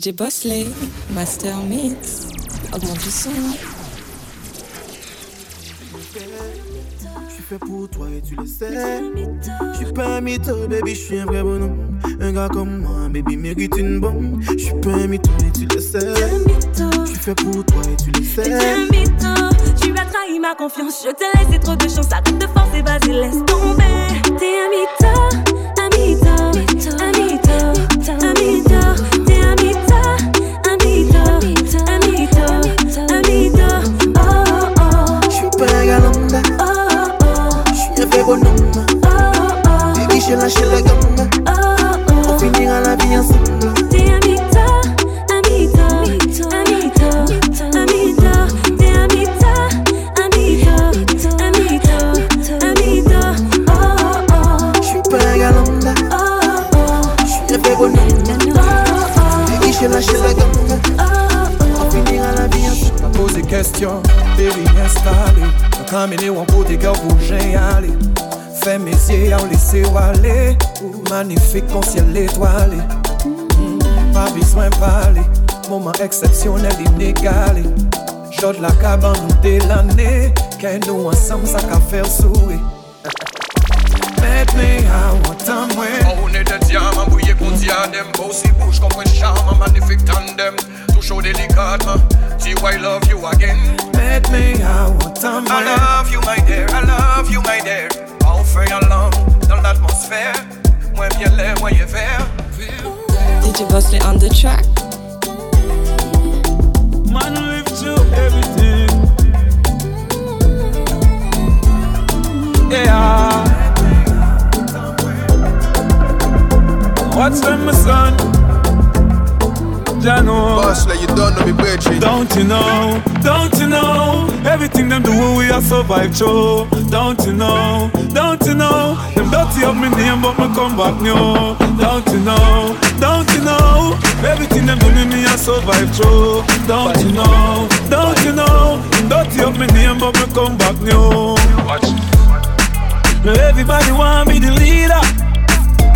J'ai Bosley, Master Mix, augmente le son. Je suis fait pour toi et tu le sais. Je suis pas un mytho, baby, je suis un vrai bonhomme. Un gars comme moi, baby, mérite une bombe. Je suis pas un mytho et tu le sais. Je suis fait pour toi et tu le sais. un mytho, tu as trahi ma confiance. Je te laisse trop de chance, arrête de forcer, vas-y, laisse tomber. T'es un mytho, un mytho, bonhomme. Baby, j'ai lâché la gomme. Oh oh j'ai lâché la gomme. On finira la vie ensemble. Question, baby, installé. A ou lese wale kon siel etwale mm, Pa biswen pale eksepsyonel inegale Jod la kaban nou de l'ane nou ansam sa ka souwe Met me a watan mwen Ou de bouye kon diadem bouche kon pwen Magnifique tandem delikatman See I love you again. Met me I want time. I love you, my dear. I love you, my dear. All for your love, dans l'atmosphère. Moi bien l'air, moi y vers. DJ Bossley on the track. Man live to everything. Yeah. What's them, my son? Jano. Oh. Boss, like you don't know me, Bertrand. Don't you know? Don't you know? Everything them do, oh, we are survive through. Don't you know? Don't you know? Them dirty up me name, but me come back new. Don't you know? Don't you know? Everything them do me, me I survive through. Don't you know? Don't you know? Them dirty up me name, but me come back new. Watch. Everybody want me the leader.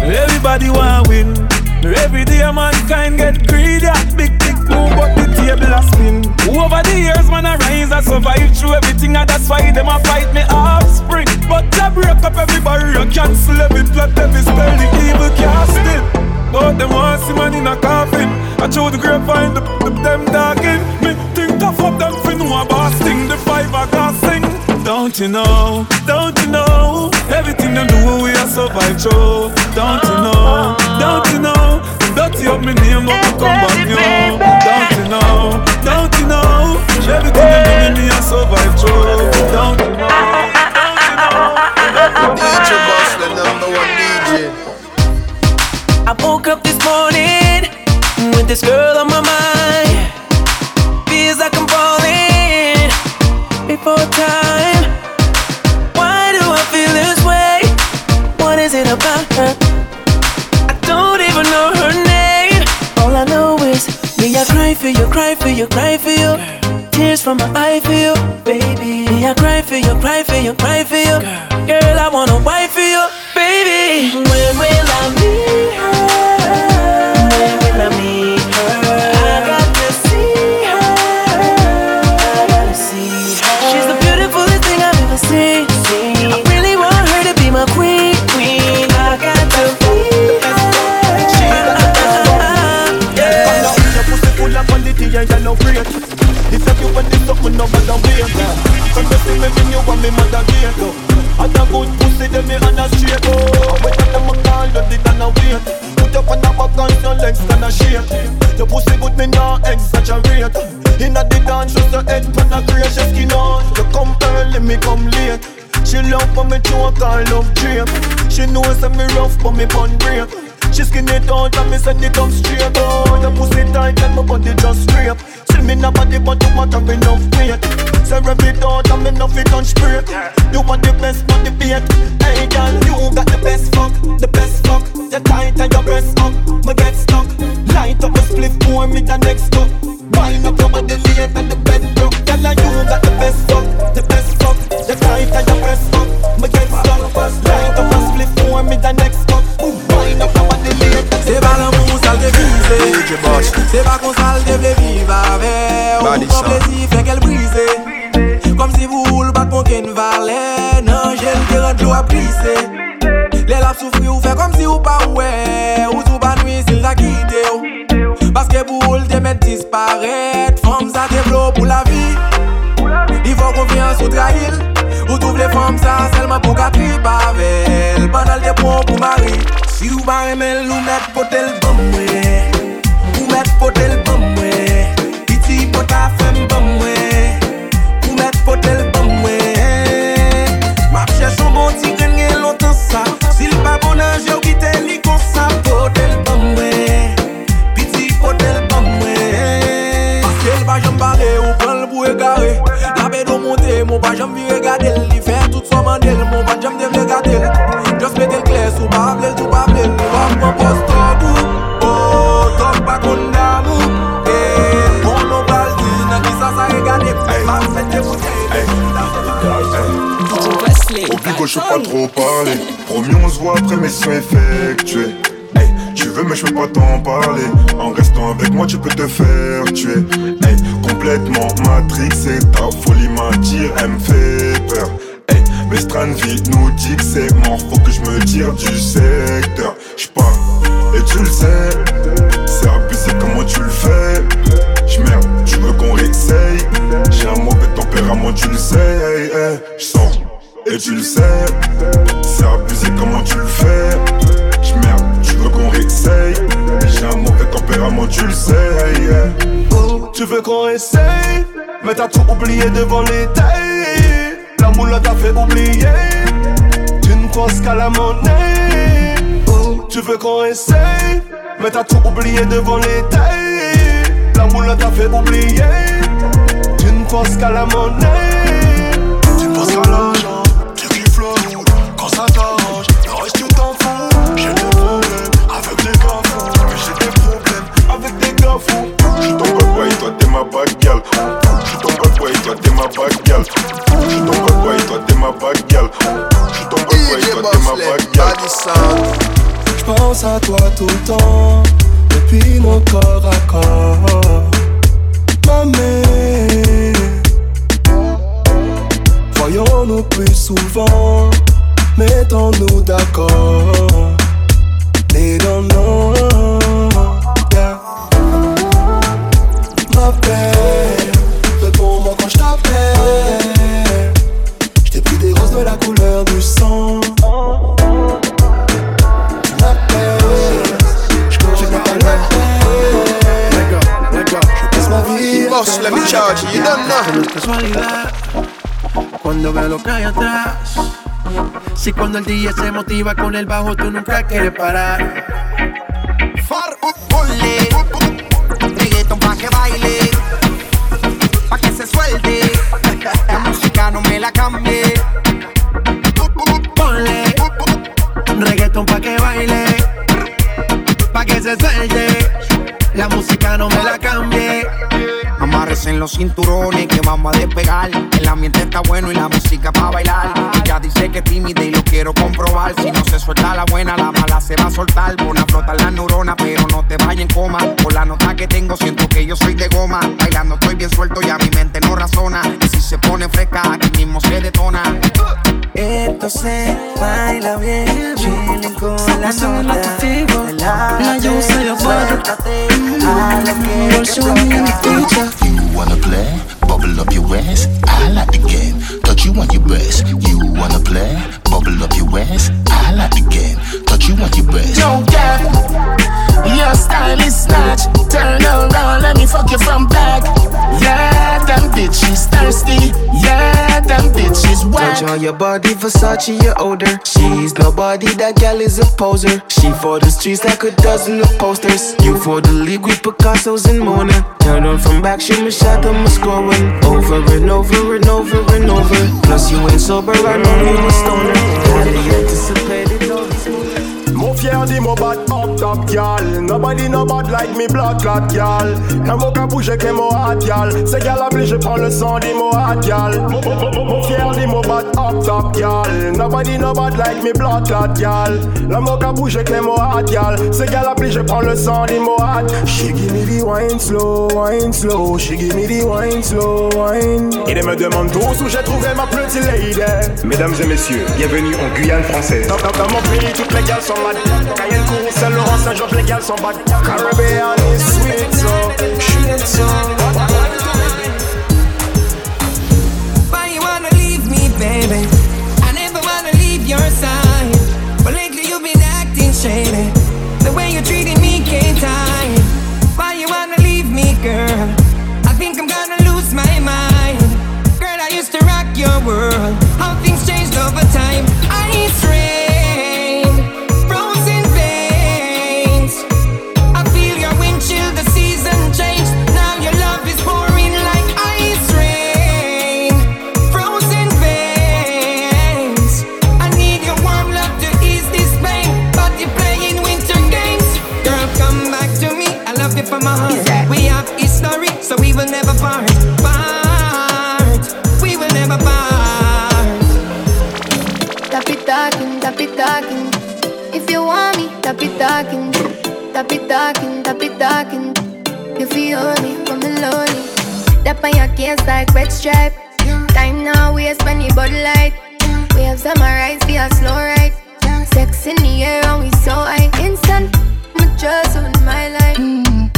Everybody want win. Every day mankind get greedy Big, big boom, but the table a spin Over the years, man, I rise, I survive through everything And that's why them a fight me offspring. But I break up every barrier Cancel every plot, every spell The evil casting. But them want see man in a coffin. I show the grapevine, the, the, them talking Me think tough up them fin know a boss thing The five a gas sing don't you know, don't you know? Everything them do we are survive through Don't you know, don't you know? Dirty up me name me come back but me pun break she skin it out and me send it up straight. Oh, your pussy tight and my body just scrape Slim in a body but you matter enough weight. Say rev it out and me enough it on spray. You want the best but the Hey girl, you got the best fuck, the best fuck. You tight and your breast up, me get stuck. Light up a split pour me the next cup Wind up your body late and the Se pa kon sal devle viv ave Ou kon plezi fek el brise. Kom si voul bat pon ken vale Nan jel te radyo ap glise Le lap soufri ou fe kom si ou pa we Ou tou ban we sil da kite ou. Baske boul te met disparet Fom sa devlo pou la vi Di fò konfians ou trail Ou tou vle fòm sa selman pou katri pavel Banal de pou pou mari Si ou ba remel ou met potel bambwe met potel ban mwen Piti pot a fem ban mwen Pou met potel ban mwen Map chè chon bon ti gren gen lontan sa. Sil pa bonan jè ou gite li kon sa. Potel ban mwen Piti potel ban mwen Paske l vajan bare ou pran l pou e gare La be do monte mou vajan vire gade Li fè tout so mandel mou vajan devle gade Just metel kles ou bab Gauche, je pas trop parler. Promis, on se voit après mission effectuée. Hey, tu veux, mais je peux pas t'en parler. En restant avec moi, tu peux te faire tuer. Hey, complètement matrixé, ta folie m'attire, elle me fait peur. Mais Stranville nous dit que c'est mort, faut que je me tire du secteur. J'pars, et tu le sais, c'est abusé comment tu le fais? J'merde, tu veux qu'on réessaye? J'ai un mauvais tempérament, tu le sais. Et tu le sais, c'est abusé comment tu le fais. J'merde, tu veux qu'on réessaye. J'ai un mauvais tempérament, tu le sais. Tu veux qu'on essaye Mais t'as tout oublié devant les tailles La moule t'a fait oublier Tu ne penses qu'à la monnaie tu veux qu'on essaye Mais t'as tout oublié devant les tailles La moule t'a fait oublier Tu ne penses qu'à la monnaie bad gal J'suis ton bad boy, toi t'es ma bad gal J'suis ton bad boy, toi t'es ma bad gal J'pense à toi tout le temps Depuis mon corps à corps. Ma mère Voyons-nous plus souvent Mettons-nous d'accord You don't know. No es casualidad cuando veo lo que hay atrás. Si cuando el DJ se motiva con el bajo, tú nunca quieres parar. Los cinturones que vamos a despegar. El ambiente está bueno y la música pa' bailar. Ella dice que es tímida y lo quiero comprobar. Si no se suelta la buena, la mala se va a soltar. Pon a flotar la neurona, pero no te vayas en coma. Por la nota que tengo, siento que yo soy de goma. Bailando estoy bien suelto, ya mi mente no razona. Y si se pone fresca, aquí mismo se detona. Esto se baila bien, chilling con la nota. Relájate, suéltate, a lo que te wanna play? Bubble up your waist. I like the game. Touch you on your breast. You wanna play? Bubble up your waist. I like the game. Touch you on your breast. Yo, girl, your style is snatch. Turn around, let me fuck you from back. Yeah, them bitches thirsty. Them bitches whack. Touch on your body, Versace, you're older. She's nobody, that gal is a poser. She for the streets like a dozen of posters. You for the league with Picasso's and Mona. Turn on from back, shoot me shot, I'm scoring. Over and over and over and over. Plus, you ain't sober, I know you a stoner. Highly anticipated, fier de mon bat up top gal Nobody no bad like me blood clot gal Quand mon bouge que mon hot gal C'est gal appelé je prends le sang de mon hot gal fier de mon bat up top gal Nobody no bad like me blood clot gal La mon cap bouge que mon hot gal C'est gal appelé je prends le sang de mon hot She give me the wine slow, wine slow. She give me the wine slow, wine. Ils me demandent tous où j'ai trouvé ma petite lady. Mesdames et messieurs, bienvenue en Guyane française. Dans mon pays toutes les gars sont mad Cayenne, Kourou, Saint-Laurent, Saint-Georges, les gars sont bad Caribbean is sweet so, so Why you wanna leave me, baby? I never wanna leave your side But lately you've been acting shady The way you're treating me can't talking, tap it talking. You feel me, from the lonely. That on your case like wet stripe. Time now, waste when you bud light. We have summarized via slow ride. Sex in the air and we so high. Instant, my just on my life.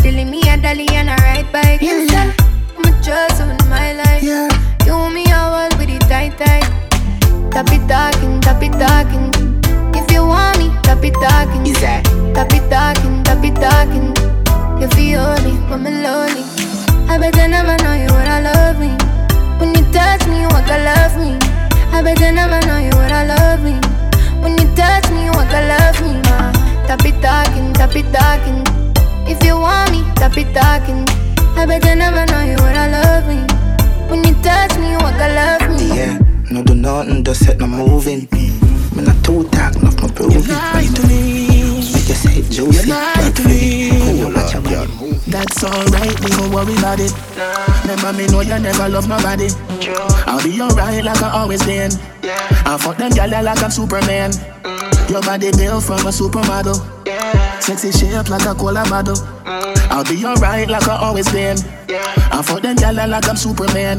Feeling me a dolly and a ride bike. Instant, my just on my life. You me a wall with it tight tight. Tap it talking, tap it talking. If you want me, tap it talking. Is that? It talking, it talking. You feel me, but me lonely. I bet I never know you would I love me. When you touch me, you want to love me. I bet I never know you would I love me. When you touch me, you want to love me. Uh, it talking, tap it talking. If you want me, it talking. I bet I never know you would I love me. When you touch me, you want to love me. Yeah, no do nothing, just set no moving. Me not too talk, enough my proving. You lie to me. Make you say it juicy. You lie to me. Cool, watch your body. That's alright, me don't worry about it. Remember me know you never love nobody. I'll be alright like I always been. I fuck them gyal like I'm Superman. Mm. Your body built from a supermodel. Sexy shape like a cola bottle. Mm. I'll be alright like I always been. I fuck them gyal like I'm Superman.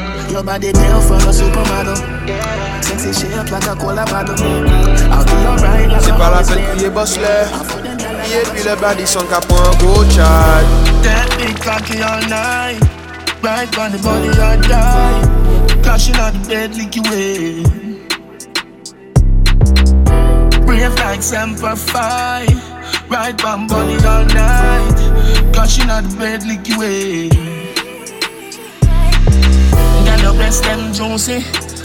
Your body built from a supermodel. Sexy shape like a cola bottle. I'll be alright like C'est I pas la always peine been. crier boss là Et puis le body son cap pour un gros chat That big cocky all night. Right on the body I die. Crashing on the bed, lick you away. Brave like Semper Fi. Right on body all night. Crashing on the bed, lick you breast them juicy.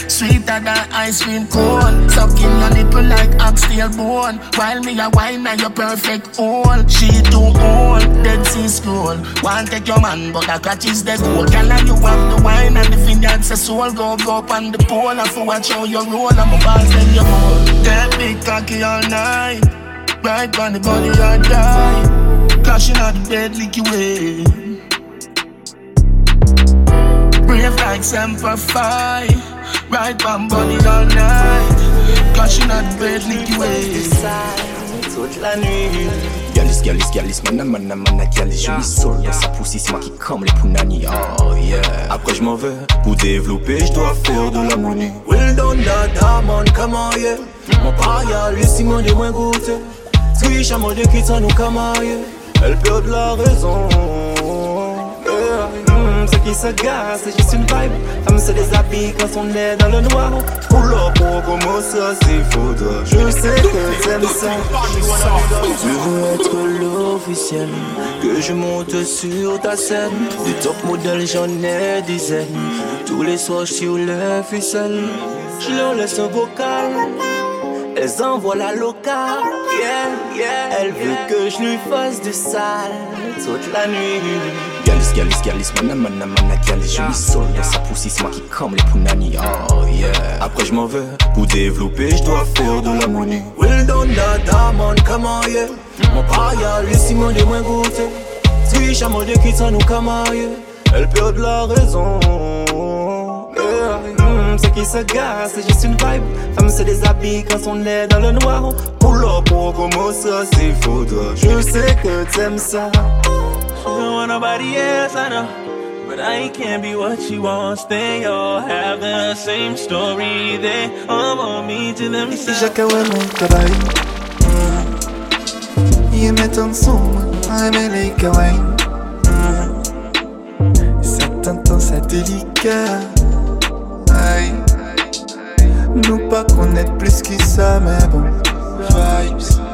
Sweeter than ice cream cone. Sucking your nipple like oxtail bone. While me a wine and your perfect own She too old, dead sea scroll. Want take your man but the catch is the goal Girl and you have the wine and the finance a soul Go go up on the pole and for watch how you roll And my balls then you hold That big cocky all night. Right on the body I die. Crashing on the bed lick Brave like Semper Fi Right on body all night Crashing on the bed lick you away toute la nuit. Galis, galis, galis, mana, mana, mana, galis. Je suis seul dans sa poussée, c'est moi qui comme les punani. Oh yeah. Après, je m'en vais pour développer, je dois faire de la monnaie. Well done, dada, man, comment yeah. Mon paya, laissez-moi de moins goûter. Squish à moi de quitter nous camailler. Elle perd la raison. Yeah. Mm, c'est qui se gare, c'est juste une vibe. Femme se déshabille quand on est dans le noir. Pull up, oh, comment ça c'est faudra. Je sais que t'aimes ça. Tu veux être l'officiel, que je monte sur ta scène. Des top modèles, j'en ai dizaines. Tous les soirs, je sur les ficelles. Je leur laisse un vocal. Elles envoient la locale, yeah, yeah. Elle veut que je lui fasse du sale toute la nuit. Galis, galis, galis, mana, mana, mana, galis. Je lui sol dans sa poussée, c'est moi qui comme les punani. Oh yeah. Après, je m'en vais pour développer, je dois faire de la monnaie. Well done, that diamond, come on, yeah. Mon paya, laissez-moi des moins goûter. Si jamais de quitte ça nous camaille, elle perd la raison. Yeah. Mm, ce qui se gare, c'est juste une vibe. Femme se déshabille quand on est dans le noir. Pull up, oh, comment ça c'est faudra. Je sais que t'aimes ça. She don't want nobody else, I know. But I can't be what she wants. They all have the same story. They all want me to Ici themselves. chacun ouais mon travail Il met en son, I met les kawaii Ça t'entend, ça délicat Nous pas connaître plus que ça, mais bon. Vibes.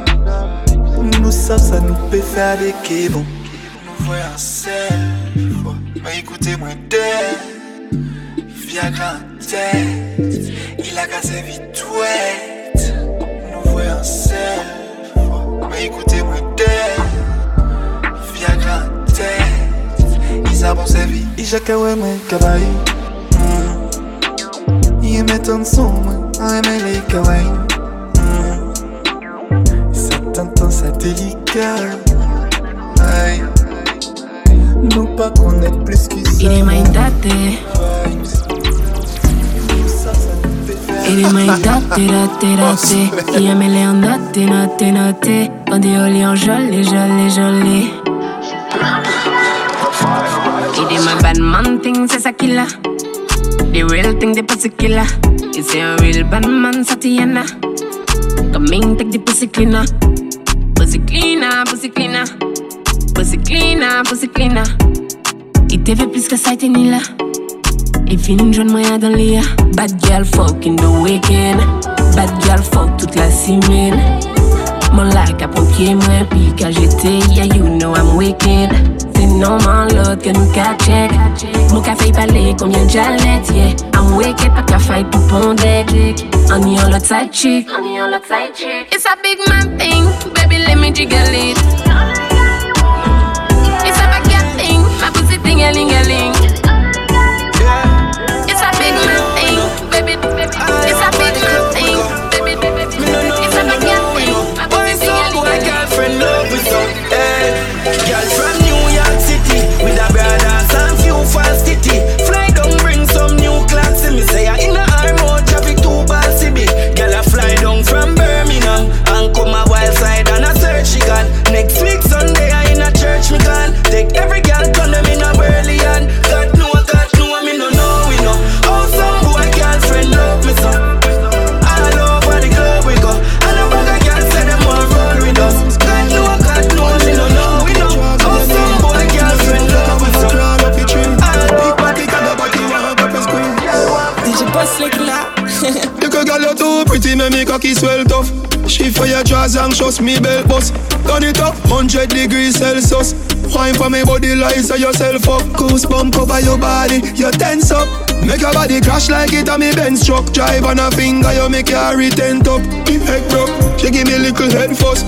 Nous savons ça nous peut faire des bon Nous voyons seul Mais écoutez-moi d'elle. Viagra en tête. Il a cassé vite ouette Nous voyons seul Mais écoutez-moi d'elle. Viagra en tête. Il s'abonne sa vie Il jacka ouais moi kabaï ми танцуем, амели калей Cette intense est délicate hey. Nous pas connaître plus que ça Или майдате Или майдате, рате, рате И амели en note, note, note. Bandit au lion, joli, joli, joli. Il est ma bad man thing, c'est ça qu'il a. The real thing, the pussy killer. It's a real bad man, Satiana Come in, take the pussy cleaner. Pussy cleaner, pussy cleaner. Pussy cleaner, pussy cleaner. Il te fait plus que ça, t'es ni là Et fini une jeune moyen dans l'IA Bad girl fuck in the weekend. Bad girl fuck toute la semaine Mon like a pompier moins Puis quand j'étais, yeah you know I'm wicked. C'est normal l'autre que nous check Café parler combien de jalettes, yeah. I'm wicked, pas qu'à fight pour pondre. On y a l'autre side chick. On y a l'autre side chick. It's a big man thing, baby let me jiggle it trust me belt bust. Turn it up, 100 degrees Celsius. Wine for me body like so yourself up. Goosebump cover your body, you tense up. Make your body crash like it a me Benz truck. Drive on a finger, you make your retent up. Me head broke, she give me little head fuss.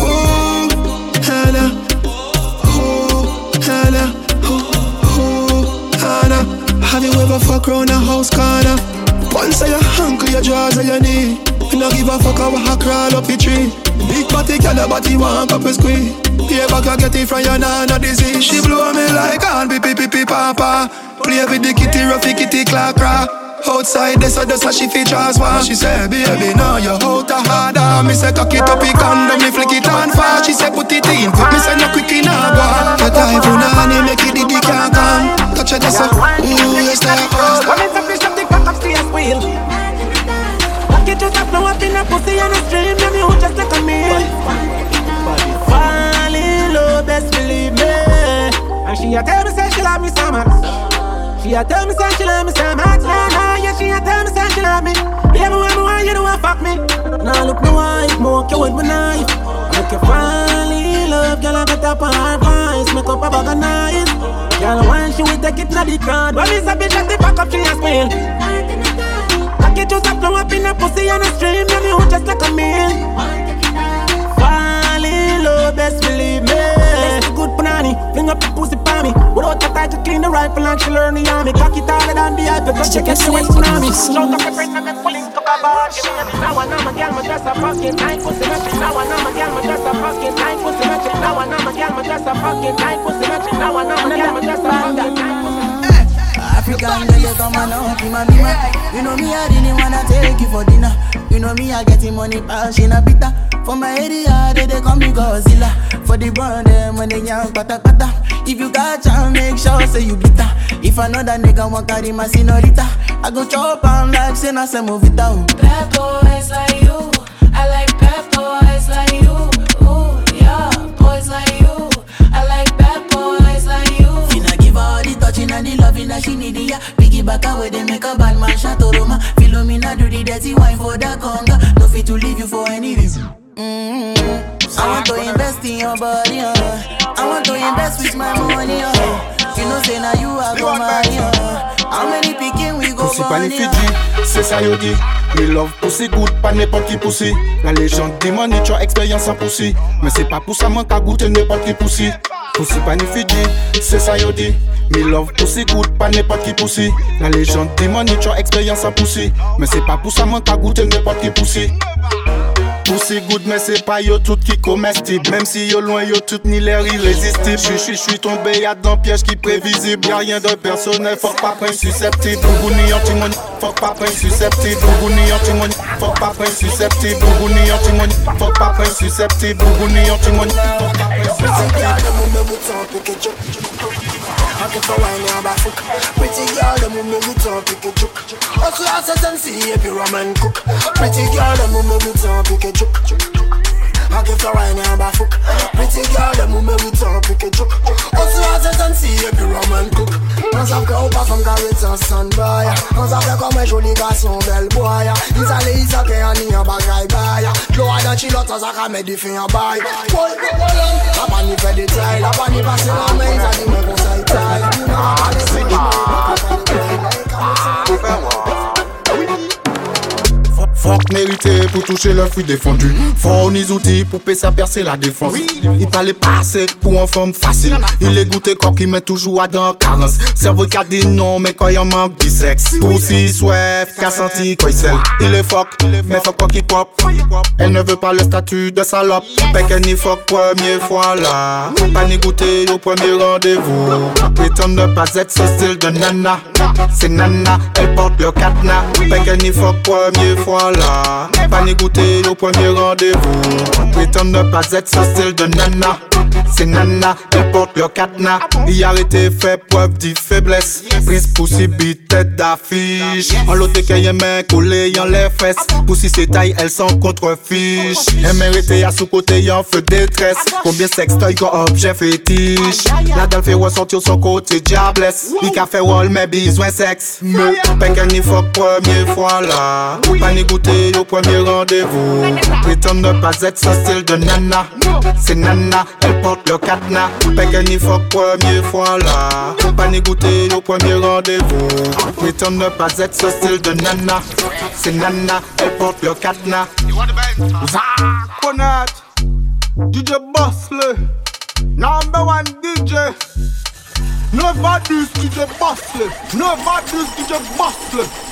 Oh, Hannah. Oh, Hannah. Oh, oh, Hannah. Have you ever fuck round a house corner? Once I your ankle, your jaws, or your knee no give a fuck how I crawl up the tree. Big body, girl, your body want up a squeeze. Pay back, I get it from your nana disease. She blow me like on pee pee pee papa. Play with the kitty, roughy kitty clack crack Outside, this so this how she features one She say, baby, now you out a harder. Me say, cock it up, it condom, me flick it on fast She say, put it in quick, me say, no quick in a go. Your time for nanny, make it, it can't come. Touch it, this so, ooh, you stay fast. When it's a fish up the cock up your wheel Lock it just up now up in a pussy and a stream Then you just like a meal Fall in love, best believe me And she a tell me say she love me so much. She a tell me say she love me so much. Nah, nah, yeah, she a tell me say she love me. Yeah, me want me want you to want fuck me. Now look me wife, more you with my knife. Make you fall in love, girl. I got up on her voice, make up a bag of nice. Girl, when she will take it to the crowd, when me say bitch, let the back up, she a spin. Just a flow up in a pussy on a stream, yeah, me just like a meal. Fall in love, best believe me. Be good punani, fling up the pussy for me. Without time to clean the rifle and she learn the army. Cocky taller than the check it, she went tsunami. Shout up the friend and then pulling to cover. Give me every now and I'm a girl, my dress a fucking tight pussy. Now and I'm a girl, my dress a fucking tight pussy. Now and I'm a girl, my dress a fucking Girl, you know me, I didn't wanna take you for dinner. You know me, I getting money, pass in a bitter. For my area, they, they call me Godzilla. For the brand, them when they young, pata pata. If you got chance, make sure say you bitter. If another nigga want carry my senorita, I go chop on like say na se movita. Bad boys like you. A bad man shot Roma. Philomena do the dirty wine for conga. No fit to leave you for any reason. Mm-hmm. I want to invest in your body, uh. I want to invest with my money, uh. You know, say now you are go marry, uh. How many picking we pas Fiji C'est ça yo dit. We love pussy good, pas n'importe qui pussy. La légende dit money, tu as expérience en pussy. Mais c'est pas pour ça man, t'as goûté n'importe qui pussy. Pas ni Fiji C'est ça yo dit. Me love pussy good, pas n'importe qui pussy. La légende dit money, tu as expérience en pussy. Mais c'est pas pour ça man, t'as goûté n'importe qui pussy. Pussy good mais c'est pas yo tout qui comestible. Même si yo loin yo tout ni l'air irrésistible. J'suis j'suis tombé y'a dans piège qui prévisible. Y'a rien de personnel, fuck pas prince susceptible Bougouni anti-money, fuck pas prince susceptible Bougouni anti-money, fuck pas prince susceptible Bougouni anti-money, fuck pas prince susceptible Bougouni anti-money, fuck pas prince Pocket for wine and back Pretty girl, them who make it up, pick a Also assets and see if you rum and cook. Pretty girl, them who make it up, pick a juke Pocket for wine and back hook Pretty girl, them who make it up, pick a juke Also assets and see if you rum and cook. On savent qu'on passe comme Garrett Sandboy On savent comme un joli garçon, belle boy Ils allaient, ils allaient, en y a bagaille baille a dans chilote, ça qu'a met des filles en bail Boy, La fait des tailles, la pani passe la main, ils allaient me conseiller taille Faut mériter pour toucher leur fruit défendu. Faut les outils pour payer sa percée la défense. Il parlait pas assez pour en forme facile. Il est goûté quand qu met toujours à dans carence. Cerveau qui a dit non, mais quand il manque du sexe. Ou si soif, qu'a senti quoi il sait. Il est fuck, mais fuck quoi qu'il pop. Elle ne veut pas le statut de salope. Peck ni fuck première fois là. Pas ni goûter au premier rendez-vous. Prétend ne pas être ce style de nana. C'est nana, elle porte le cadenas. Peck ni fuck première fois là. Pas ni goûter au premier rendez-vous. Prétend ne pas être ce style de nana. C'est nana, elle porte le cadenas. Y arrêter fait preuve de faiblesse. Prise poussi bite tête d'affiche. En l'autre qu'elle y main collée en les fesses. Poussi ses tailles, elles sont contre-fiche. Elle méritait à sous-côté en feu détresse. Combien sextoy comme objet fétiche. La dalle fait ressortir son côté diablesse. Il qu'a fait wall mais besoin sexe. Me, pek ni fuck première fois là. Pas goûter au premier rendez-vous. Prétend ne pas être style de nana. C'est nana, elle porte le cadenas. Pek ni fuck première fois là. Pas ni goûter au premier rendez-vous. Prétend ne pas être style de nana. C'est nana, elle porte le cadenas. Konat, DJ Bustle, number one DJ. This DJ Bustle, never this DJ Bustle.